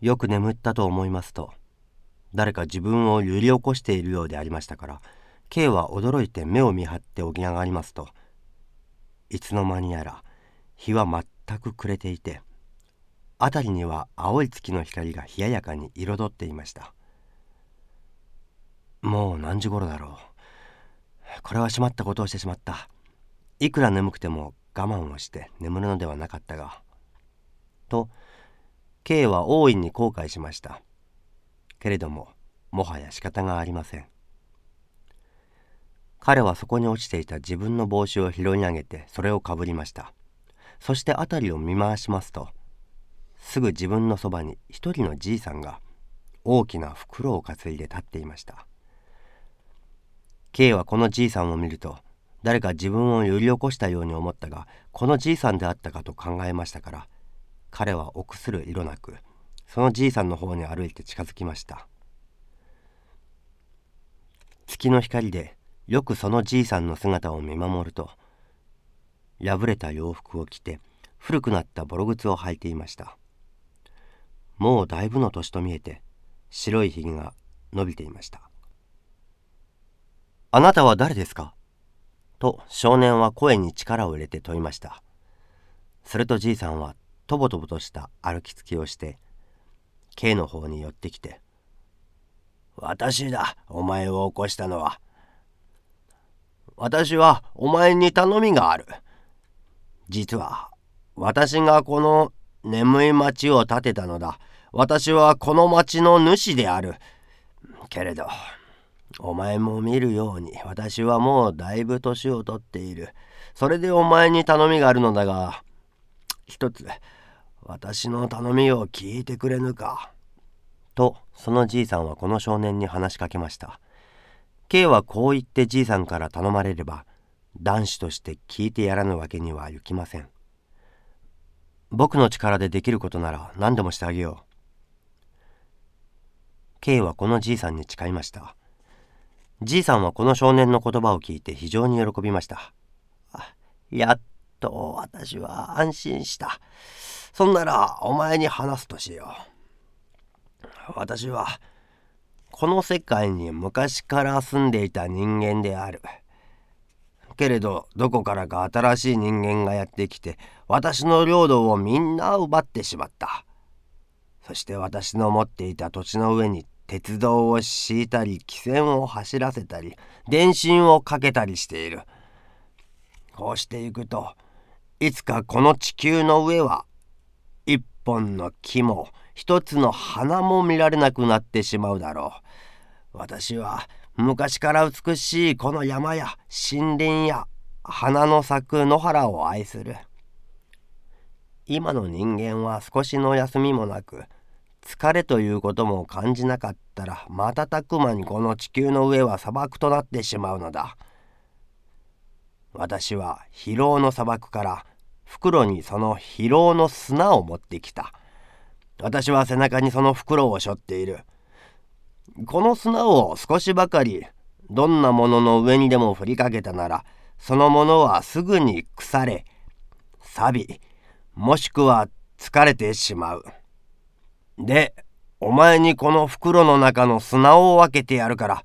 よく眠ったと思いますと誰か自分を揺り起こしているようでありましたから K は驚いて目を見張って起き上がりますといつの間にやら日は全く暮れていて辺りには青い月の光が冷ややかに彩っていました。もう何時頃だろう。これはしまったことをしてしまった。いくら眠くても我慢をして眠るのではなかったが。と K は大いに後悔しました。けれどももはや仕方がありません。彼はそこに落ちていた自分の帽子を拾い上げてそれをかぶりました。そして辺りを見回しますとすぐ自分のそばに一人のじいさんが大きな袋を担いで立っていました。K はこのじいさんを見ると誰か自分を揺り起こしたように思ったがこのじいさんであったかと考えましたから彼は臆する色なくそのじいさんの方に歩いて近づきました。月の光でよくそのじいさんの姿を見守ると破れた洋服を着て古くなったボロ靴を履いていました。もうだいぶの年と見えて白いひげが伸びていましたあなたは誰ですか？と少年は声に力を入れて問いました。するとじいさんはとぼとぼとした歩きつきをして K の方に寄ってきて「私だお前を起こしたのは。私はお前に頼みがある。実は私がこの眠い町を建てたのだ。私はこの町の主である。けれどお前も見るように私はもうだいぶ年を取っている。それでお前に頼みがあるのだが一つ私の頼みを聞いてくれぬか？とそのじいさんはこの少年に話しかけました。K はこう言ってじいさんから頼まれれば男子として聞いてやらぬわけにはいきません。僕の力でできることなら何でもしてあげよう。K はこのじいさんに誓いました。じいさんはこの少年の言葉を聞いて非常に喜びました。やっと私は安心した。そんならお前に話すとしよう。私はこの世界に昔から住んでいた人間である。けれどどこからか新しい人間がやってきて私の領土をみんな奪ってしまった。そして私の持っていた土地の上に鉄道を敷いたり汽船を走らせたり電信をかけたりしている。こうしていくといつかこの地球の上は本の木も一つの花も見られなくなってしまうだろう。私は昔から美しいこの山や森林や花の咲く野原を愛する。今の人間は少しの休みもなく疲れということも感じなかったら瞬く間にこの地球の上は砂漠となってしまうのだ。私は疲労の砂漠から袋にその疲労の砂を持ってきた。私は背中にその袋を背負っている。この砂を少しばかりどんなものの上にでも振りかけたならそのものはすぐに腐れ錆びもしくは疲れてしまう。でお前にこの袋の中の砂を分けてやるから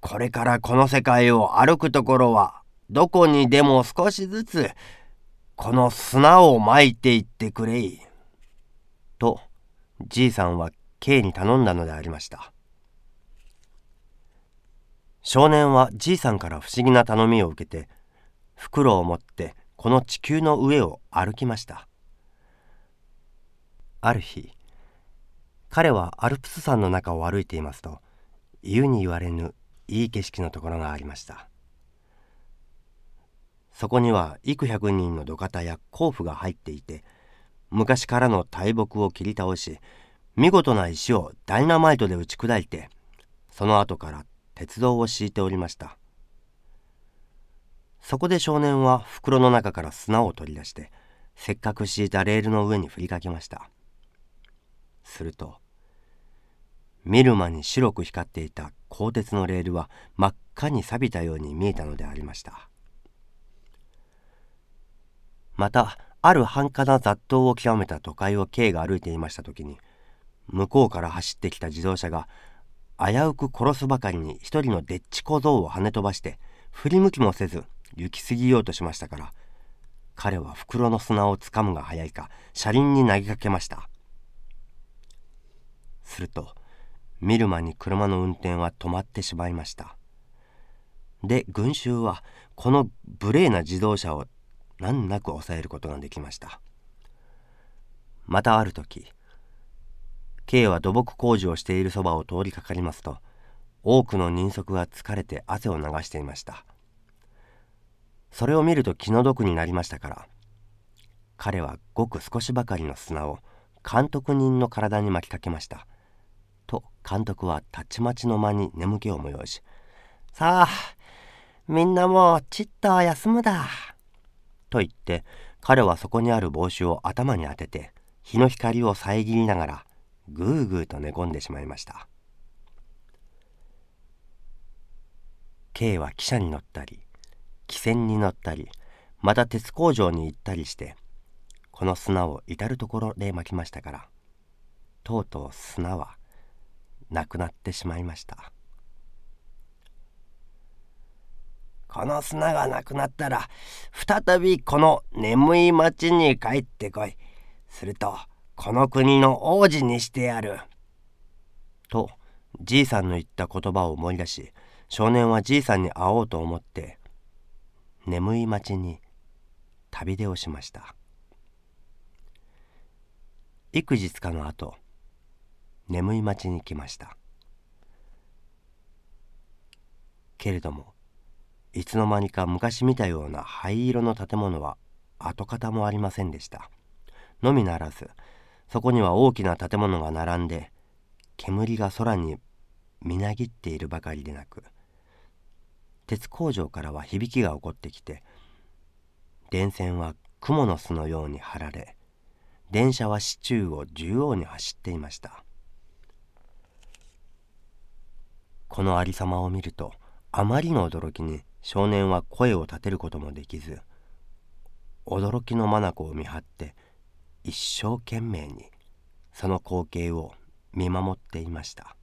これからこの世界を歩くところはどこにでも少しずつこの砂をまいていってくれい。とじいさんは K に頼んだのでありました。少年はじいさんから不思議な頼みを受けて袋を持ってこの地球の上を歩きました。ある日彼はアルプス山の中を歩いていますと言うに言われぬいい景色のところがありました。そこには幾百人の土方や甲府が入っていて昔からの大木を切り倒し見事な石をダイナマイトで打ち砕いてその後から鉄道を敷いておりました。そこで少年は袋の中から砂を取り出してせっかく敷いたレールの上に振りかけました。すると見る間に白く光っていた鋼鉄のレールは真っ赤に錆びたように見えたのでありました。またある繁華な雑踏を極めた都会を K が歩いていました時に向こうから走ってきた自動車が危うく殺すばかりに一人のでっち小僧を跳ね飛ばして振り向きもせず行き過ぎようとしましたから彼は袋の砂をつかむが早いか車輪に投げかけました。すると見る間に車の運転は止まってしまいました。で群衆はこの無礼な自動車を難なく抑えることができました。またある時 K は土木工事をしているそばを通りかかりますと多くの人足が疲れて汗を流していました。それを見ると気の毒になりましたから彼はごく少しばかりの砂を監督人の体に巻きかけました。と監督はたちまちの間に眠気を催し「さあみんなもうちっと休むだ」と言って彼はそこにある帽子を頭に当てて日の光を遮りながらぐーぐーと寝込んでしまいました。K は汽車に乗ったり汽船に乗ったりまた鉄工場に行ったりしてこの砂を至る所で巻きましたからとうとう砂はなくなってしまいました。この砂がなくなったら再びこの眠い町に帰ってこい。するとこの国の王子にしてやる。とじいさんの言った言葉を思い出し少年はじいさんに会おうと思って眠い町に旅出をしました。幾日かの後眠い町に来ました。けれどもいつの間にか昔見たような灰色の建物は跡形もありませんでした。のみならずそこには大きな建物が並んで煙が空にみなぎっているばかりでなく鉄工場からは響きが起こってきて電線は蜘蛛の巣のように張られ電車は市中を縦横に走っていました。このありさまを見るとあまりの驚きに少年は声を立てることもできず驚きの眼を見張って一生懸命にその光景を見守っていました。